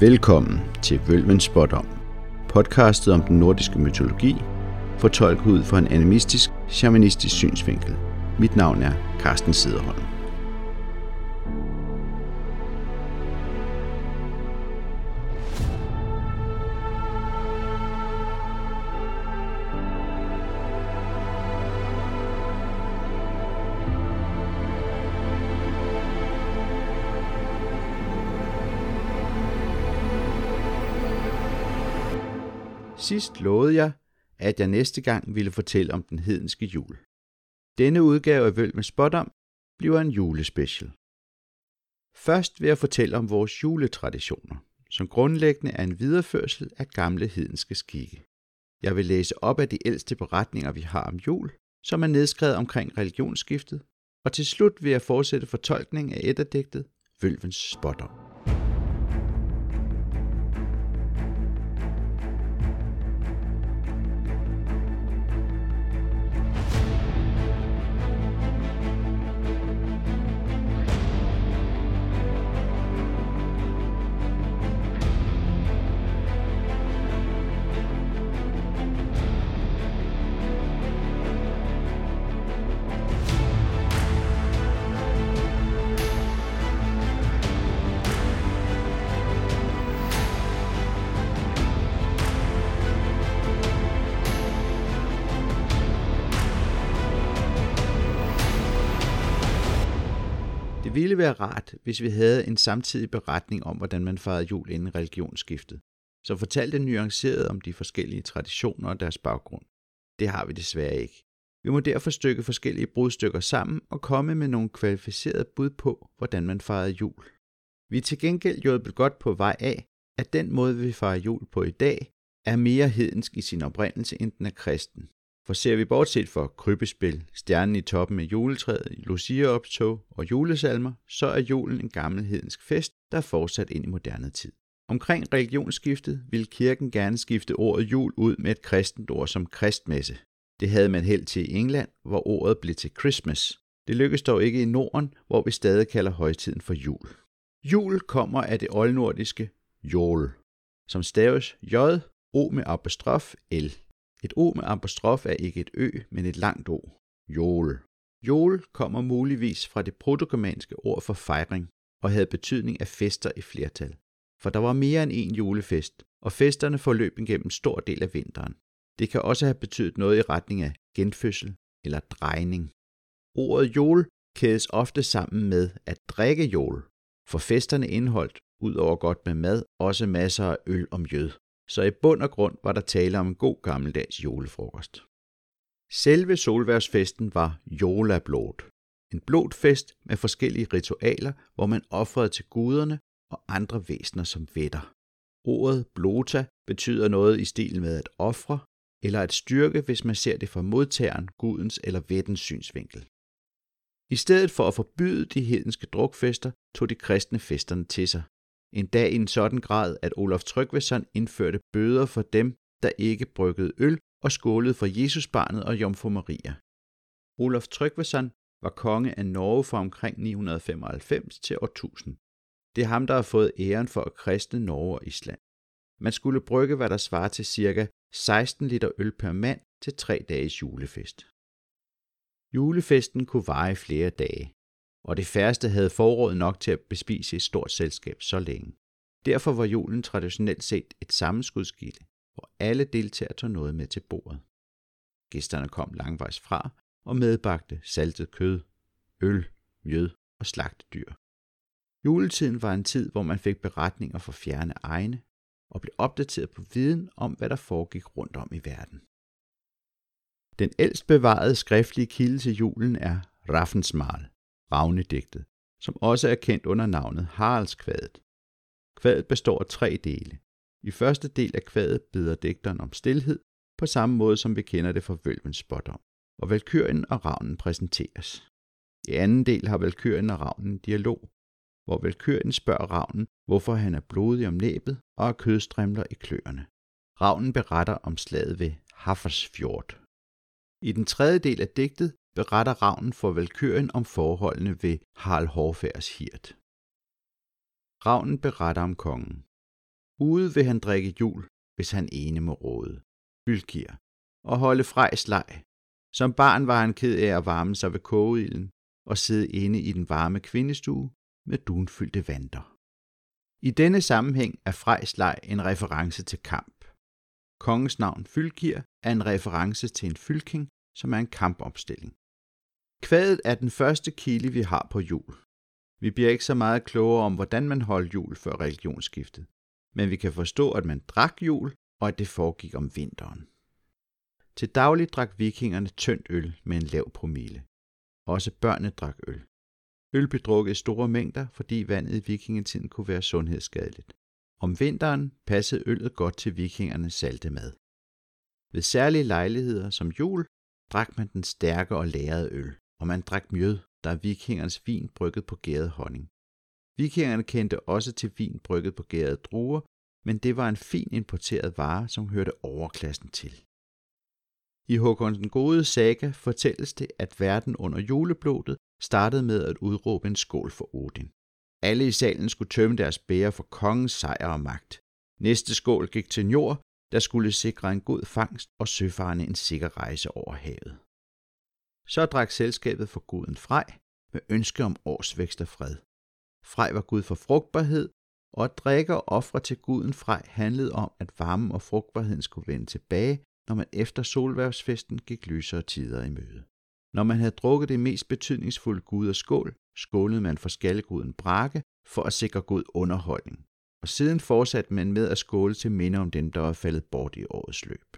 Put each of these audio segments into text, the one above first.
Velkommen til Vølvens Spådom, podcastet om den nordiske mytologi, fortolket ud fra en animistisk, shamanistisk synsvinkel. Mit navn er Carsten Sederholm. Sidst lovede jeg, at jeg næste gang ville fortælle om den hedenske jul. Denne udgave af Vølv med om bliver en julespecial. Først vil jeg fortælle om vores juletraditioner, som grundlæggende er en videreførsel af gamle hedenske skikke. Jeg vil læse op af de ældste beretninger, vi har om jul, som er nedskrevet omkring religionsskiftet, og til slut vil jeg fortsætte fortolkningen af etterdægtet Vølvens Spådom. Rart, hvis vi havde en samtidig beretning om, hvordan man fejrede jul inden religionsskiftet, Så fortalte nuanceret om de forskellige traditioner og deres baggrund. Det har vi desværre ikke. Vi må derfor stykke forskellige brudstykker sammen og komme med nogle kvalificerede bud på, hvordan man fejrede jul. Vi er til gengæld hjulpet godt på vej af, at den måde, vi fejrer jul på i dag, er mere hedensk i sin oprindelse, end den er kristen. For ser vi bortset for krybespil, stjernen i toppen af juletræet, Lucia-optog og julesalmer, så er julen en gammel hedensk fest, der er fortsat ind i moderne tid. Omkring religionsskiftet ville kirken gerne skifte ordet jul ud med et kristent ord som kristmesse. Det havde man held til i England, hvor ordet blev til Christmas. Det lykkedes dog ikke i Norden, hvor vi stadig kalder højtiden for jul. Jul kommer af det oldnordiske jol, som staves j, o med apostrof, l. Et o med apostrof er ikke et ø, men et langt o. Jol. Jol kommer muligvis fra det protogermanske ord for fejring og havde betydning af fester i flertal. For der var mere end en julefest, og festerne forløb igennem en stor del af vinteren. Det kan også have betydet noget i retning af genfødsel eller drejning. Ordet jol kædes ofte sammen med at drikke jol, for festerne indeholdt, ud over godt med mad, også masser af øl og mjød så i bund og grund var der tale om en god gammeldags julefrokost. Selve solværsfesten var jolablot, en blodfest med forskellige ritualer, hvor man offrede til guderne og andre væsener som vætter. Ordet blota betyder noget i stil med at ofre eller at styrke, hvis man ser det fra modtageren, gudens eller vættens synsvinkel. I stedet for at forbyde de hedenske drukfester, tog de kristne festerne til sig, endda i en sådan grad, at Olof Tryggvason indførte bøder for dem, der ikke bryggede øl og skålede for Jesusbarnet og Jomfru Maria. Olof Tryggvason var konge af Norge fra omkring 995 til år 1000. Det er ham, der har fået æren for at kristne Norge og Island. Man skulle brygge, hvad der svarer til ca. 16 liter øl per mand til tre dages julefest. Julefesten kunne vare i flere dage og det færreste havde forråd nok til at bespise et stort selskab så længe. Derfor var julen traditionelt set et sammenskudskilde, hvor alle deltagere tog noget med til bordet. Gæsterne kom langvejs fra og medbagte saltet kød, øl, mjød og slagtedyr. Juletiden var en tid, hvor man fik beretninger fra fjerne egne og blev opdateret på viden om, hvad der foregik rundt om i verden. Den ældst bevarede skriftlige kilde til julen er Raffensmal, Ravnedigtet, som også er kendt under navnet Haraldskvadet. Kvadet består af tre dele. I første del af kvadet beder digteren om stillhed, på samme måde som vi kender det fra Vølvens spådom, og Valkyrien og Ravnen præsenteres. I anden del har Valkyrien og Ravnen en dialog, hvor Valkyrien spørger Ravnen, hvorfor han er blodig om næbet og har kødstrimler i kløerne. Ravnen beretter om slaget ved Haffersfjord. I den tredje del af digtet beretter ravnen for Valkyrien om forholdene ved Harald Hårfærds hirt. Ravnen beretter om kongen. Ude vil han drikke jul, hvis han ene må råde. Fylkir. Og holde frejs leg. Som barn var han ked af at varme sig ved kogeilden og sidde inde i den varme kvindestue med dunfyldte vanter. I denne sammenhæng er frejs leg en reference til kamp. Kongens navn Fylkir er en reference til en fylking, som er en kampopstilling. Kvadet er den første kilde, vi har på jul. Vi bliver ikke så meget klogere om, hvordan man holdt jul før religionsskiftet, men vi kan forstå, at man drak jul, og at det foregik om vinteren. Til daglig drak vikingerne tyndt øl med en lav promille. Også børnene drak øl. Øl blev drukket i store mængder, fordi vandet i vikingetiden kunne være sundhedsskadeligt. Om vinteren passede øllet godt til vikingernes salte mad. Ved særlige lejligheder som jul drak man den stærke og lærede øl, og man drak mjød, der er vikingernes vin brygget på gæret honning. Vikingerne kendte også til vin brygget på gærede druer, men det var en fin importeret vare, som hørte overklassen til. I Håkon den Gode saga fortælles det, at verden under juleblodet startede med at udråbe en skål for Odin. Alle i salen skulle tømme deres bære for kongens sejr og magt. Næste skål gik til Njord, der skulle sikre en god fangst og søfarende en sikker rejse over havet. Så drak selskabet for guden Frej med ønske om årsvækst og fred. Frej var gud for frugtbarhed, og at drikke og ofre til guden Frej handlede om, at varmen og frugtbarheden skulle vende tilbage, når man efter solværvsfesten gik lysere tider i møde. Når man havde drukket det mest betydningsfulde gud og skål, skålede man for skalleguden Brage for at sikre god underholdning. Og siden fortsatte man med at skåle til minde om dem, der var faldet bort i årets løb.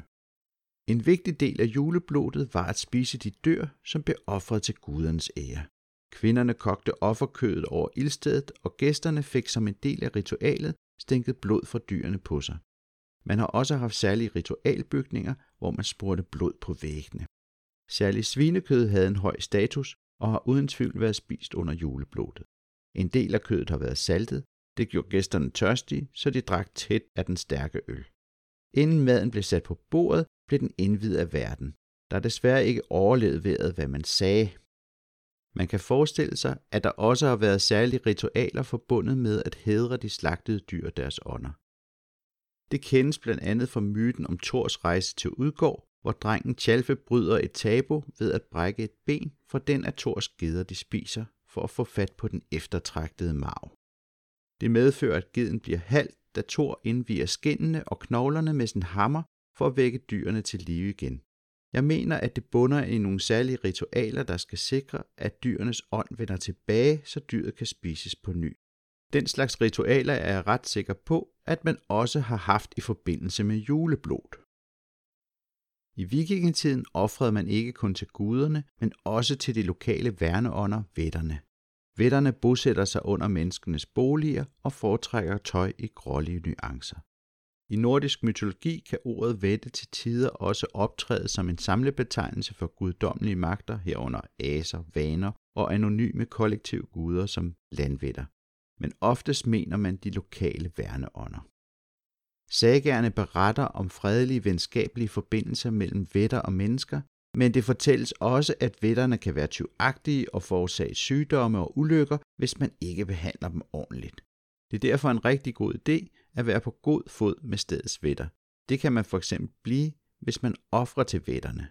En vigtig del af juleblodet var at spise de dyr, som blev offret til gudernes ære. Kvinderne kogte offerkødet over ildstedet, og gæsterne fik som en del af ritualet stænket blod fra dyrene på sig. Man har også haft særlige ritualbygninger, hvor man spurgte blod på væggene. Særligt svinekød havde en høj status og har uden tvivl været spist under juleblodet. En del af kødet har været saltet, det gjorde gæsterne tørstige, så de drak tæt af den stærke øl. Inden maden blev sat på bordet, blev den indvidet af verden. Der er desværre ikke overlevet ved, hvad man sagde. Man kan forestille sig, at der også har været særlige ritualer forbundet med at hedre de slagtede dyr og deres ånder. Det kendes blandt andet fra myten om Thors rejse til Udgård, hvor drengen Tjalfe bryder et tabu ved at brække et ben fra den af Thors geder, de spiser, for at få fat på den eftertragtede marv. Det medfører, at geden bliver halvt, da Thor indviger skinnene og knoglerne med sin hammer for at vække dyrene til live igen. Jeg mener, at det bunder i nogle særlige ritualer, der skal sikre, at dyrenes ånd vender tilbage, så dyret kan spises på ny. Den slags ritualer er jeg ret sikker på, at man også har haft i forbindelse med juleblod. I vikingetiden offrede man ikke kun til guderne, men også til de lokale værneånder, vætterne. Vætterne bosætter sig under menneskenes boliger og foretrækker tøj i grålige nuancer. I nordisk mytologi kan ordet vætte til tider også optræde som en samlebetegnelse for guddommelige magter herunder aser, vaner og anonyme kollektive guder som landvætter. Men oftest mener man de lokale værneånder. Sagerne beretter om fredelige venskabelige forbindelser mellem vætter og mennesker, men det fortælles også, at vætterne kan være tyvagtige og forårsage sygdomme og ulykker, hvis man ikke behandler dem ordentligt. Det er derfor en rigtig god idé at være på god fod med stedets vætter. Det kan man for eksempel blive, hvis man offrer til vætterne.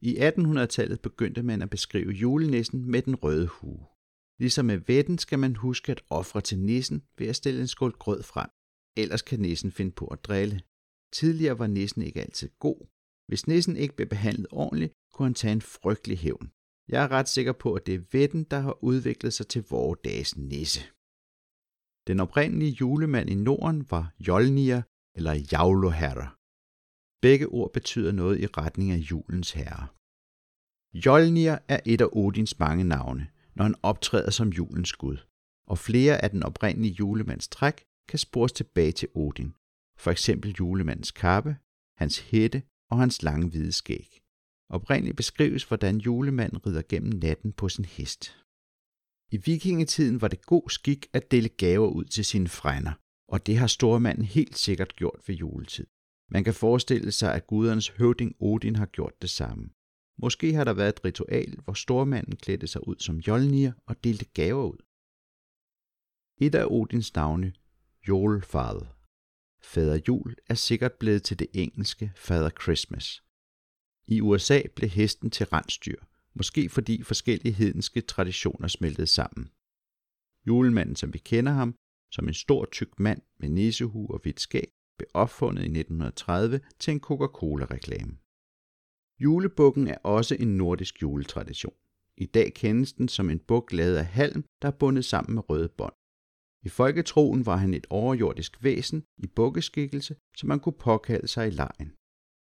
I 1800-tallet begyndte man at beskrive julenissen med den røde hue. Ligesom med vætten skal man huske at ofre til nissen ved at stille en skål grød frem. Ellers kan nissen finde på at drille. Tidligere var nissen ikke altid god. Hvis nissen ikke blev behandlet ordentligt, kunne han tage en frygtelig hævn. Jeg er ret sikker på, at det er vætten, der har udviklet sig til vores dages nisse. Den oprindelige julemand i Norden var Jolnir eller Javloherre. Begge ord betyder noget i retning af julens herre. Jolnir er et af Odins mange navne, når han optræder som julens gud, og flere af den oprindelige julemands træk kan spores tilbage til Odin, for eksempel julemandens kappe, hans hætte og hans lange hvide skæg. Oprindeligt beskrives, hvordan julemanden rider gennem natten på sin hest. I vikingetiden var det god skik at dele gaver ud til sine frænder, og det har stormanden helt sikkert gjort ved juletid. Man kan forestille sig, at gudernes høvding Odin har gjort det samme. Måske har der været et ritual, hvor stormanden klædte sig ud som Jolnir og delte gaver ud. Et af Odins navne, Jolfad, Fader Jul er sikkert blevet til det engelske Father Christmas. I USA blev hesten til rensdyr, måske fordi forskellige hedenske traditioner smeltede sammen. Julemanden, som vi kender ham, som en stor tyk mand med nissehue og hvidt skæg, blev opfundet i 1930 til en Coca-Cola-reklame. Julebukken er også en nordisk juletradition. I dag kendes den som en buk lavet af halm, der er bundet sammen med røde bånd. I folketroen var han et overjordisk væsen i bukkeskikkelse, som man kunne påkalde sig i lejen.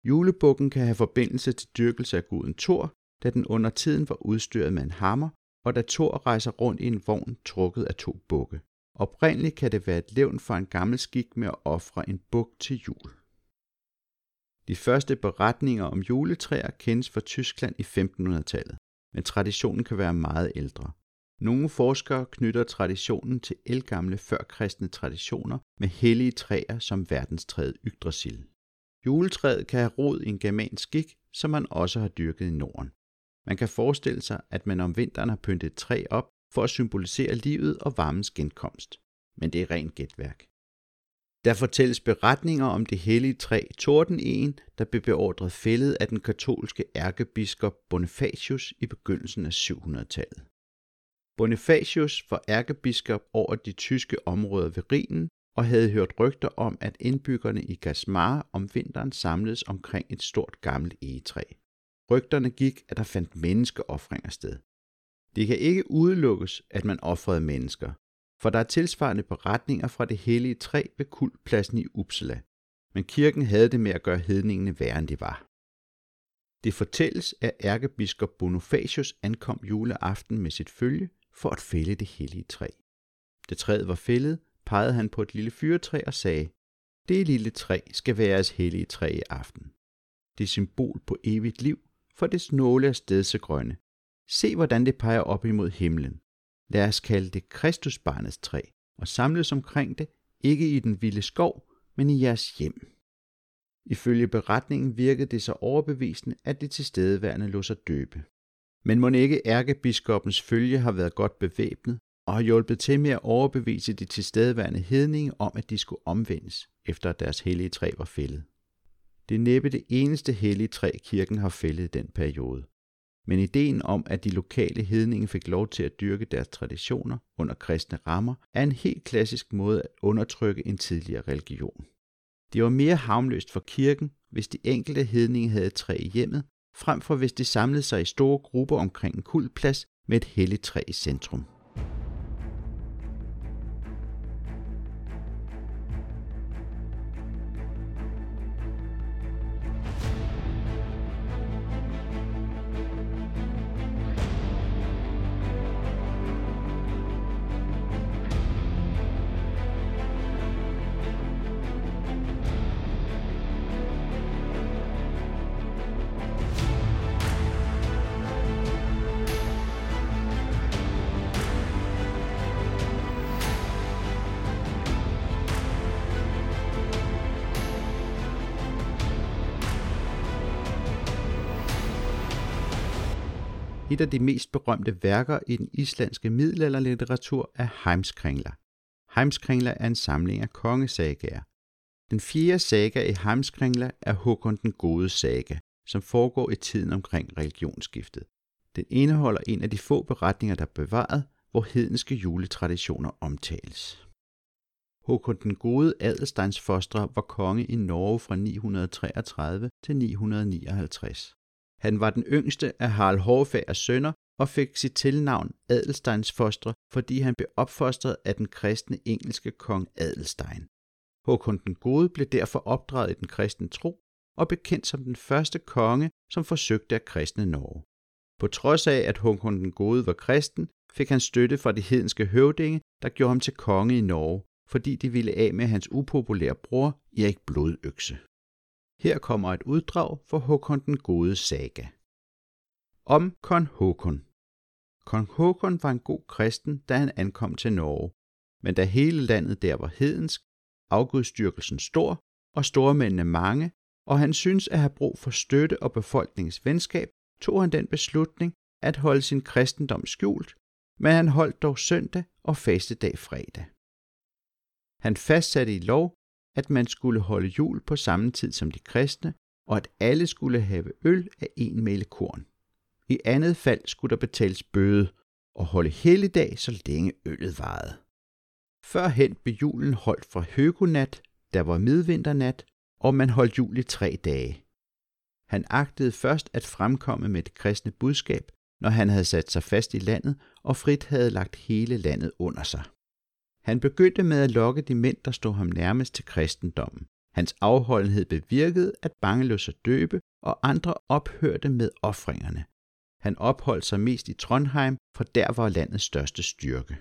Julebukken kan have forbindelse til dyrkelse af guden Thor, da den under tiden var udstyret med en hammer, og da Thor rejser rundt i en vogn trukket af to bukke. Oprindeligt kan det være et levn for en gammel skik med at ofre en buk til jul. De første beretninger om juletræer kendes fra Tyskland i 1500-tallet, men traditionen kan være meget ældre. Nogle forskere knytter traditionen til elgamle førkristne traditioner med hellige træer som verdenstræet Yggdrasil. Juletræet kan have rod i en germansk skik, som man også har dyrket i Norden. Man kan forestille sig, at man om vinteren har pyntet et træ op for at symbolisere livet og varmens genkomst. Men det er rent gætværk. Der fortælles beretninger om det hellige træ Tordenen, der blev beordret fældet af den katolske ærkebiskop Bonifacius i begyndelsen af 700-tallet. Bonifacius var ærkebiskop over de tyske områder ved Rhinen og havde hørt rygter om, at indbyggerne i Gasmar om vinteren samledes omkring et stort gammelt egetræ. Rygterne gik, at der fandt menneskeoffringer sted. Det kan ikke udelukkes, at man offrede mennesker, for der er tilsvarende beretninger fra det hellige træ ved kultpladsen i Uppsala, men kirken havde det med at gøre hedningene værre end de var. Det fortælles, at ærkebiskop Bonifacius ankom juleaften med sit følge for at fælde det hellige træ. Da træet var fældet, pegede han på et lille fyretræ og sagde, det lille træ skal være jeres hellige træ i aften. Det er symbol på evigt liv, for det nåle er stedsegrønne. Se, hvordan det peger op imod himlen. Lad os kalde det Kristusbarnets træ, og samles omkring det, ikke i den vilde skov, men i jeres hjem. Ifølge beretningen virkede det så overbevisende, at det tilstedeværende lå sig døbe. Men må ikke ærkebiskopens følge har været godt bevæbnet og har hjulpet til med at overbevise de tilstedeværende hedninge om, at de skulle omvendes, efter at deres hellige træ var fældet. Det er næppe det eneste hellige træ, kirken har fældet i den periode. Men ideen om, at de lokale hedninge fik lov til at dyrke deres traditioner under kristne rammer, er en helt klassisk måde at undertrykke en tidligere religion. Det var mere havmløst for kirken, hvis de enkelte hedninge havde et træ i hjemmet, frem for hvis de samlede sig i store grupper omkring en kultplads med et helligt træ i centrum. Et af de mest berømte værker i den islandske middelalderlitteratur er Heimskringla. Heimskringla er en samling af kongesagaer. Den fjerde saga i Heimskringla er Håkon den Gode saga, som foregår i tiden omkring religionsskiftet. Den indeholder en af de få beretninger, der er bevaret, hvor hedenske juletraditioner omtales. Håkon den Gode Adelsteins Fostre var konge i Norge fra 933 til 959. Han var den yngste af Harald Hårfagers sønner og fik sit tilnavn Adelsteins Fostre, fordi han blev opfostret af den kristne engelske kong Adelstein. Håkon den Gode blev derfor opdraget i den kristne tro og bekendt som den første konge, som forsøgte at kristne Norge. På trods af, at Håkon den Gode var kristen, fik han støtte fra de hedenske høvdinge, der gjorde ham til konge i Norge, fordi de ville af med hans upopulære bror Erik Blodøkse. Her kommer et uddrag for Håkon den Gode saga. Om kong Håkon. Kong Håkon var en god kristen, da han ankom til Norge, men da hele landet der var hedensk, afgudstyrkelsen stor og stormændene mange, og han synes at have brug for støtte og befolkningens venskab, tog han den beslutning at holde sin kristendom skjult, men han holdt dog søndag og fastedag fredag. Han fastsatte i lov, at man skulle holde jul på samme tid som de kristne, og at alle skulle have øl af en mæle korn. I andet fald skulle der betales bøde og holde helligdag, så længe øllet varede. Førhen blev julen holdt fra høgonat, der var midvinternat, og man holdt jul i tre dage. Han agtede først at fremkomme med det kristne budskab, når han havde sat sig fast i landet og frit havde lagt hele landet under sig. Han begyndte med at lokke de mænd, der stod ham nærmest til kristendommen. Hans afholdenhed bevirkede, at mange lå sig døbe, og andre ophørte med offringerne. Han opholdt sig mest i Trondheim, for der var landets største styrke.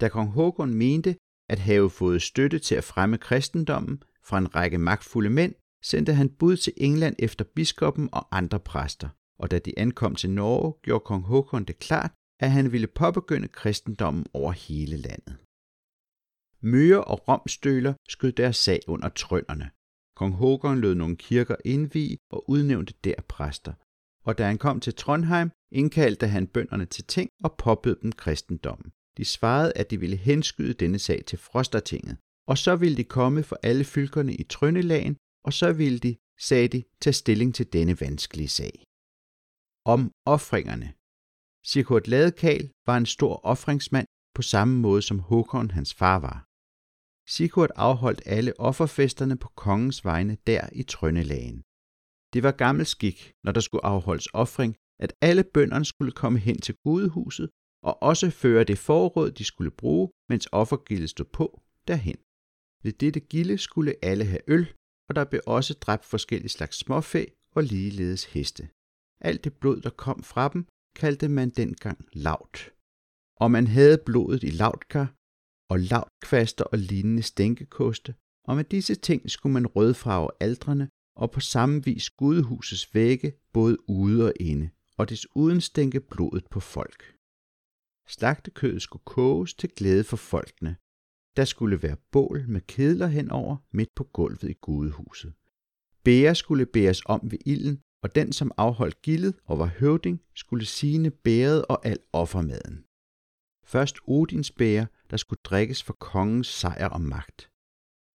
Da kong Håkon mente at have fået støtte til at fremme kristendommen fra en række magtfulde mænd, sendte han bud til England efter biskoppen og andre præster, og da de ankom til Norge, gjorde kong Håkon det klart, at han ville påbegynde kristendommen over hele landet. Møger og romstøler skød deres sag under trønderne. Kong Håkon lod nogle kirker indvige og udnævnte der præster. Og da han kom til Trondheim, indkaldte han bønderne til ting og påbød dem kristendommen. De svarede, at de ville henskyde denne sag til Frostertinget, og så ville de komme for alle fylkerne i Trøndelagen, og så ville de, sagde de, tage stilling til denne vanskelige sag. Om offringerne. Sigurd Ladekal var en stor offringsmand på samme måde som Håkon hans far var. Sigurd afholdt alle offerfesterne på kongens vegne der i Trøndelagen. Det var gammel skik, når der skulle afholdes offring, at alle bønderne skulle komme hen til gudehuset og også føre det forråd, de skulle bruge, mens offergildet stod på, derhen. Ved dette gilde skulle alle have øl, og der blev også dræbt forskellige slags småfæ og ligeledes heste. Alt det blod, der kom fra dem, kaldte man dengang laut. Og man havde blodet i lautkar, og lavtkvaster og lignende stænkekoste, og med disse ting skulle man rødfarve aldrene og på samme vis gudehusets vægge både ude og inde, og desuden stænke blodet på folk. Slagtekødet skulle koges til glæde for folkene. Der skulle være bål med kedler henover midt på gulvet i gudehuset. Bære skulle bæres om ved ilden, og den, som afholdt gildet og var høvding, skulle sine bæret og al offermaden. Først Odins bære, der skulle drikkes for kongens sejr og magt.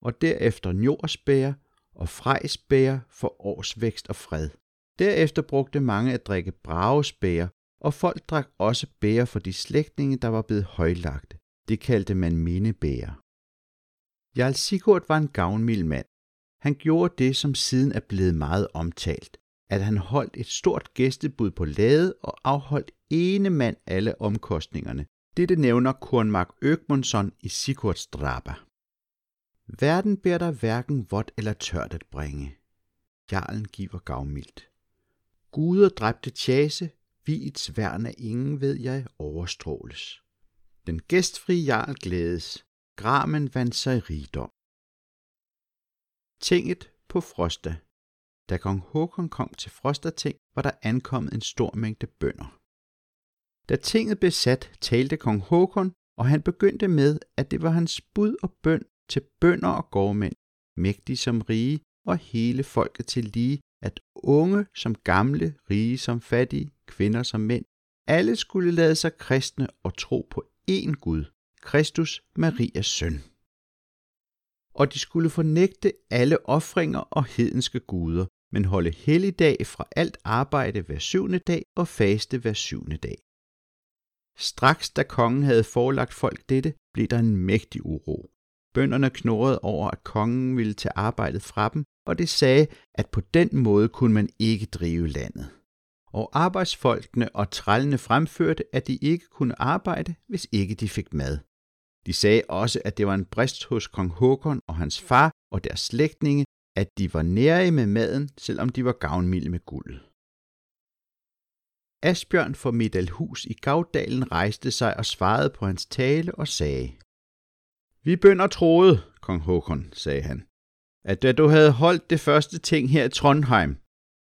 Og derefter njordsbær og frejsbær for årsvækst og fred. Derefter brugte mange at drikke bragesbær, og folk drak også bær for de slægtninge, der var blevet højlagte. Det kaldte man mindebære. Jarl Sigurd var en gavnmild mand. Han gjorde det, som siden er blevet meget omtalt, at han holdt et stort gæstebud på lade og afholdt ene mand alle omkostningerne, dette nævner Kornmark Øgmundsson i Sigurds Verden bærer dig hverken vådt eller tørt at bringe. Jarlen giver gavmildt. Guder dræbte tjase, vits værn af ingen ved jeg overstråles. Den gæstfri jarl glædes, gramen vandt sig rigdom. Tinget på Frosta. Da kong Håkon kom til Frostating, var der ankommet en stor mængde bønder. Da tinget blev sat, talte kong Håkon, og han begyndte med, at det var hans bud og bøn til bønder og gårdmænd, mægtige som rige, og hele folket til lige, at unge som gamle, rige som fattige, kvinder som mænd, alle skulle lade sig kristne og tro på én Gud, Kristus, Marias søn. Og de skulle fornægte alle ofringer og hedenske guder, men holde helligdag fra alt arbejde hver syvende dag og faste hver syvende dag. Straks da kongen havde forelagt folk dette, blev der en mægtig uro. Bønderne knurrede over, at kongen ville tage arbejdet fra dem, og det sagde, at på den måde kunne man ikke drive landet. Og arbejdsfolkene og trællene fremførte, at de ikke kunne arbejde, hvis ikke de fik mad. De sagde også, at det var en brist hos kong Håkon og hans far og deres slægtninge, at de var nære med maden, selvom de var gavnmilde med guldet. Asbjørn fra Middelhus i Gavdalen rejste sig og svarede på hans tale og sagde, Vi bønder troede, kong Håkon, sagde han, at da du havde holdt det første ting her i Trondheim,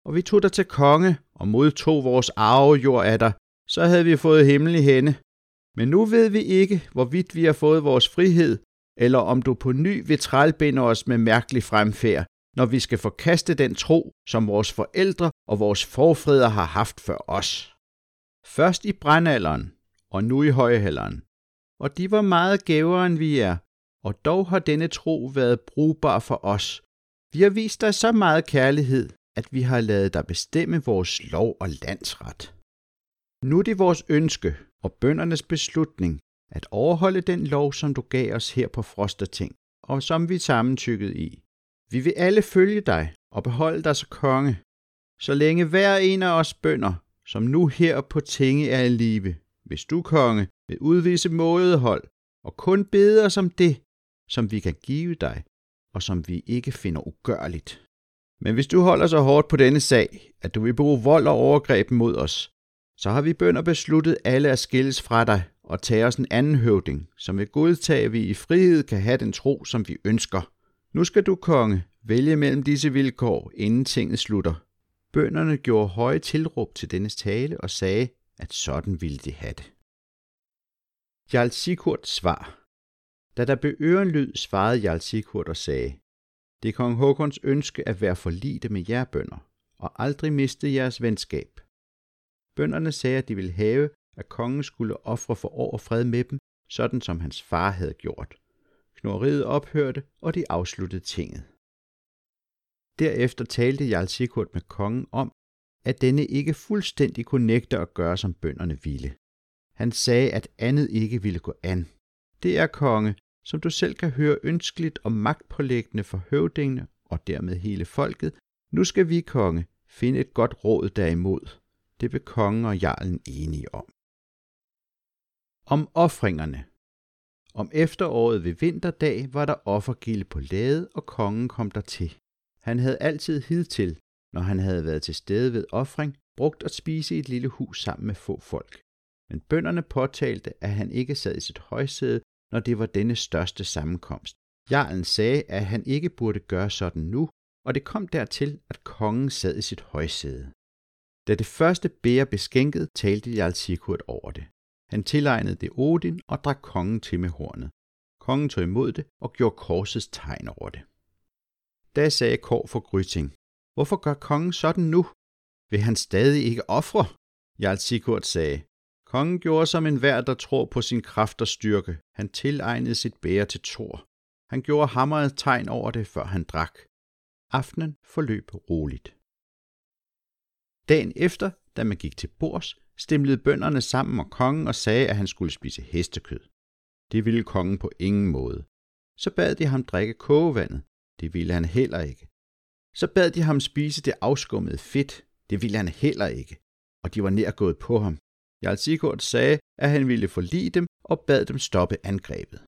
og vi tog dig til konge og modtog vores arvejord af dig, så havde vi fået himmel i hende. Men nu ved vi ikke, hvorvidt vi har fået vores frihed, eller om du på ny vil trælbinde os med mærkelig fremfærd, når vi skal forkaste den tro, som vores forældre og vores forfædre har haft før os. Først i brandalderen, og nu i højhælderen. Og de var meget gævere, end vi er, og dog har denne tro været brugbar for os. Vi har vist dig så meget kærlighed, at vi har lavet dig bestemme vores lov og landsret. Nu er det vores ønske og bøndernes beslutning at overholde den lov, som du gav os her på Frosterting, og som vi sammentykkede i. Vi vil alle følge dig og beholde dig som konge, så længe hver en af os bønder, som nu her på tinge er i live, hvis du, konge, vil udvise mådehold og kun bede os om det, som vi kan give dig, og som vi ikke finder ugørligt. Men hvis du holder så hårdt på denne sag, at du vil bruge vold og overgreb mod os, så har vi bønder besluttet alle at skilles fra dig og tage os en anden høvding, som vil godtage, at vi i frihed kan have den tro, som vi ønsker. Nu skal du, konge, vælge mellem disse vilkår, inden tinget slutter. Bønderne gjorde høje tilråb til dennes tale og sagde, at sådan ville de have det. Jarl Sigurds svar Da der blev ørenlyd, svarede Jarl Sigurd og sagde, Det er kong Håkons ønske at være forlite med jer bønder, og aldrig miste jeres venskab. Bønderne sagde, at de ville have, at kongen skulle ofre for år og fred med dem, sådan som hans far havde gjort. Knoriet ophørte, og de afsluttede tinget. Derefter talte Jarl Sigurd med kongen om, at denne ikke fuldstændig kunne nægte at gøre, som bønderne ville. Han sagde, at andet ikke ville gå an. Det er konge, som du selv kan høre ønskeligt og magtpålæggende for høvdingene og dermed hele folket. Nu skal vi, konge, finde et godt råd derimod. Det blev kongen og jarlen enige om. Om offringerne. Om efteråret ved vinterdag var der offergilde på lade, og kongen kom der til. Han havde altid hidtil, når han havde været til stede ved offring, brugt at spise i et lille hus sammen med få folk. Men bønderne påtalte, at han ikke sad i sit højsæde, når det var denne største sammenkomst. Jarlen sagde, at han ikke burde gøre sådan nu, og det kom dertil, at kongen sad i sit højsæde. Da det første bære beskænket, talte Jarl Sigurd over det. Han tilegnede det Odin og drak kongen til med hornet. Kongen tog imod det og gjorde korsets tegn over det. Da sagde Kår for Gryting, hvorfor gør kongen sådan nu? Vil han stadig ikke ofre? Jarl Sigurd sagde, kongen gjorde som en værd, der tror på sin kraft og styrke. Han tilegnede sit bære til Thor. Han gjorde hammeret tegn over det, før han drak. Aftenen forløb roligt. Dagen efter, da man gik til bords, stemlede bønderne sammen og kongen og sagde, at han skulle spise hestekød. Det ville kongen på ingen måde. Så bad de ham drikke kogevandet. Det ville han heller ikke. Så bad de ham spise det afskummede fedt. Det ville han heller ikke. Og de var nær gået på ham. Jarl Sigurd sagde, at han ville forlige dem og bad dem stoppe angrebet.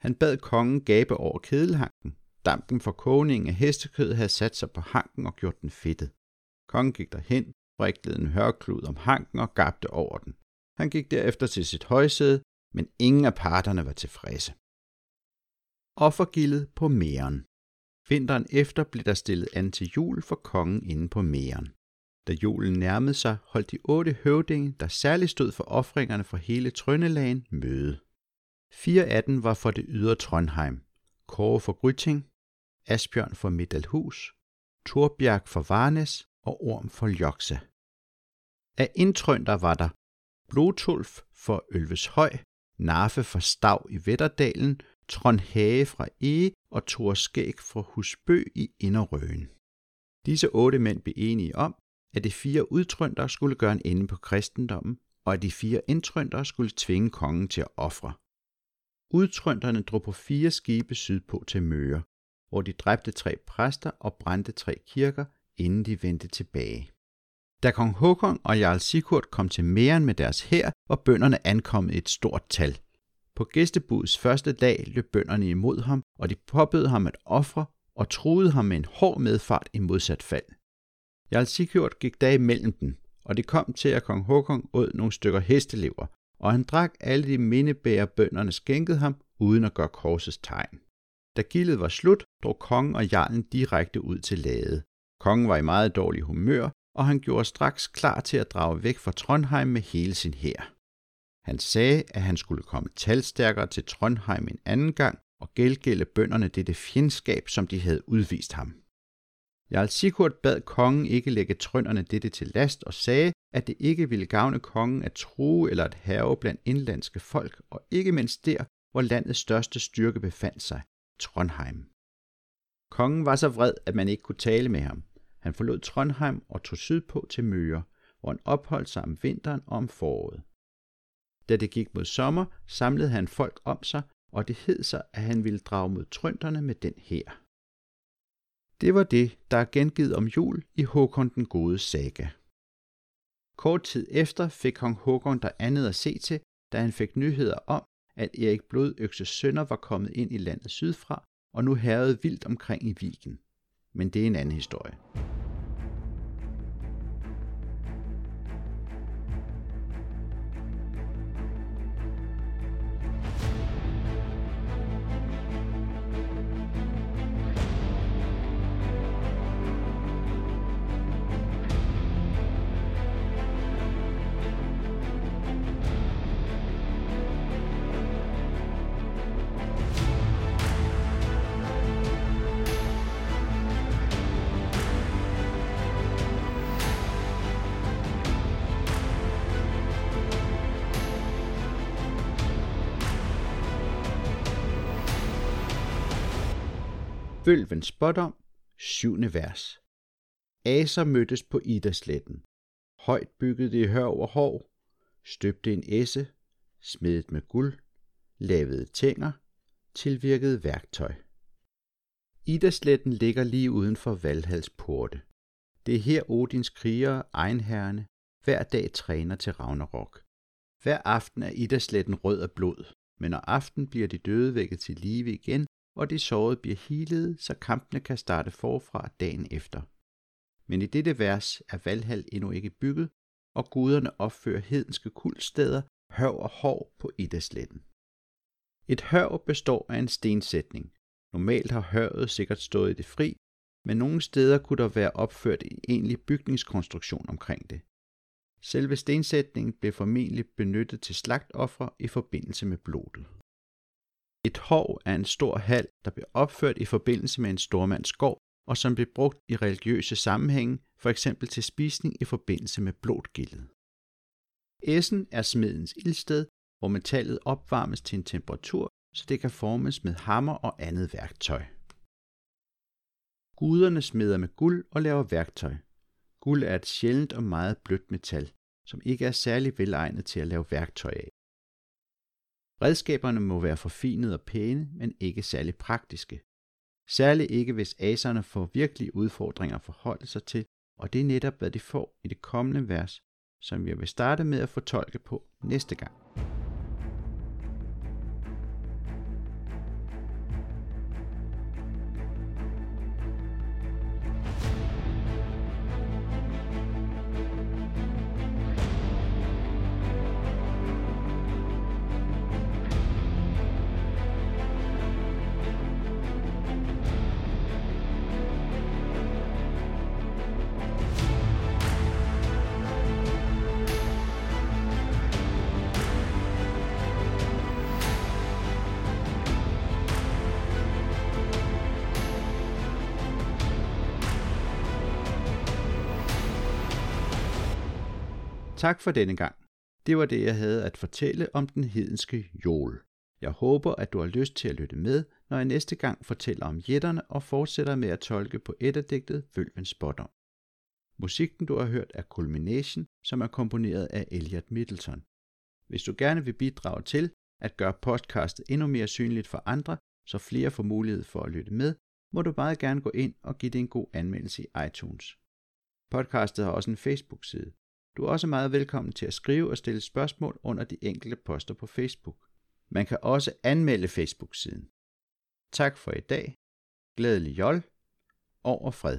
Han bad kongen gabe over kedelhanken. Dampen for kogningen af hestekød havde sat sig på hanken og gjort den fedtet. Kongen gik derhen, vriklede en hørklud om hanken og gabte over den. Han gik derefter til sit højsæde, men ingen af parterne var tilfredse. Offergildet på mæren. Vinteren efter blev der stillet an til jul for kongen inde på mæren. Da julen nærmede sig, holdt de otte høvdinge, der særligt stod for offringerne for hele Trøndelagen, møde. Fire af dem var for det ydre Trondheim, Kåre for Gryting, Asbjørn for Middelhus, Torbjerg for Varnes og Orm for Jokse. Af indtrønder var der Blotulf for Ølveshøj, Naffe for Stav i Vetterdalen, Trond Hage fra E og Thor Skæg fra Husbø i Inderrøen. Disse otte mænd blev enige om, at de fire udtrønder skulle gøre en ende på kristendommen, og at de fire indtrønder skulle tvinge kongen til at ofre. Udtrønderne drog på fire skibe sydpå til Møre, hvor de dræbte tre præster og brændte tre kirker, inden de vendte tilbage. Da kong Håkon og Jarl Sigurd kom til Mæren med deres hær, var bønderne ankommet i et stort tal. På gæstebuds første dag løb bønderne imod ham, og de påbød ham at ofre og truede ham med en hård medfart i modsat fald. Jarl Sigurd gik da imellem dem, og det kom til, at kong Håkon åd nogle stykker hestelever, og han drak alle de mindebærer bønderne skænkede ham, uden at gøre korsets tegn. Da gildet var slut, drog kongen og jarlen direkte ud til lade. Kongen var i meget dårlig humør, og han gjorde straks klar til at drage væk fra Trondheim med hele sin hær. Han sagde, at han skulle komme talstærkere til Trondheim en anden gang og gælgælde bønderne dette fjendskab, som de havde udvist ham. Jarl Sigurd bad kongen ikke lægge trønderne dette til last og sagde, at det ikke ville gavne kongen at true eller at have blandt indlandske folk, og ikke mindst der, hvor landets største styrke befandt sig, Trondheim. Kongen var så vred, at man ikke kunne tale med ham. Han forlod Trondheim og tog sydpå til Møre, hvor han opholdt sig om vinteren og om foråret. Da det gik mod sommer, samlede han folk om sig, og det hed sig, at han ville drage mod trønderne med den her. Det var det, der er gengivet om jul i Håkon den gode saga. Kort tid efter fik kong Håkon der andet at se til, da han fik nyheder om, at Erik Blodøkses sønner var kommet ind i landet sydfra og nu herrede vildt omkring i Viken. Men det er en anden historie. Vølven spådom, syvende vers. Aser mødtes på Idasletten. Højt byggede de hør over hår, støbte en esse, smedet med guld, lavede tænger, tilvirkede værktøj. Idasletten ligger lige uden for Valhals porte. Det er her Odins krigere, egenherrene, hver dag træner til Ragnarok. Hver aften er Idasletten rød af blod, men når aften bliver de døde vækket til live igen, og de sårede bliver healede, så kampene kan starte forfra dagen efter. Men i dette vers er Valhall endnu ikke bygget, og guderne opfører hedenske kuldsteder, hør og hår på Idasletten. Et hør består af en stensætning. Normalt har hørvet sikkert stået i det fri, men nogle steder kunne der være opført en egentlig bygningskonstruktion omkring det. Selve stensætningen blev formentlig benyttet til slagtofre i forbindelse med blodet. Et hov er en stor hal, der blev opført i forbindelse med en stormandsgård, og som blev brugt i religiøse sammenhænge, for eksempel til spisning i forbindelse med blodgildet. Essen er smedens ildsted, hvor metallet opvarmes til en temperatur, så det kan formes med hammer og andet værktøj. Guderne smeder med guld og laver værktøj. Guld er et sjældent og meget blødt metal, som ikke er særlig velegnet til at lave værktøj af. Redskaberne må være forfinede og pæne, men ikke særlig praktiske. Særligt ikke hvis aserne får virkelige udfordringer at forholde sig til, og det er netop hvad de får i det kommende vers, som jeg vil starte med at fortolke på næste gang. Tak for denne gang. Det var det, jeg havde at fortælle om den hedenske jol. Jeg håber, at du har lyst til at lytte med, når jeg næste gang fortæller om jætterne og fortsætter med at tolke på digtet Vølvens Spottom. Musikken, du har hørt, er Culmination, som er komponeret af Elliot Middleton. Hvis du gerne vil bidrage til at gøre podcastet endnu mere synligt for andre, så flere får mulighed for at lytte med, må du meget gerne gå ind og give det en god anmeldelse i iTunes. Podcastet har også en Facebook-side. Du er også meget velkommen til at skrive og stille spørgsmål under de enkelte poster på Facebook. Man kan også anmelde Facebook-siden. Tak for i dag. Glædelig jol. Over fred.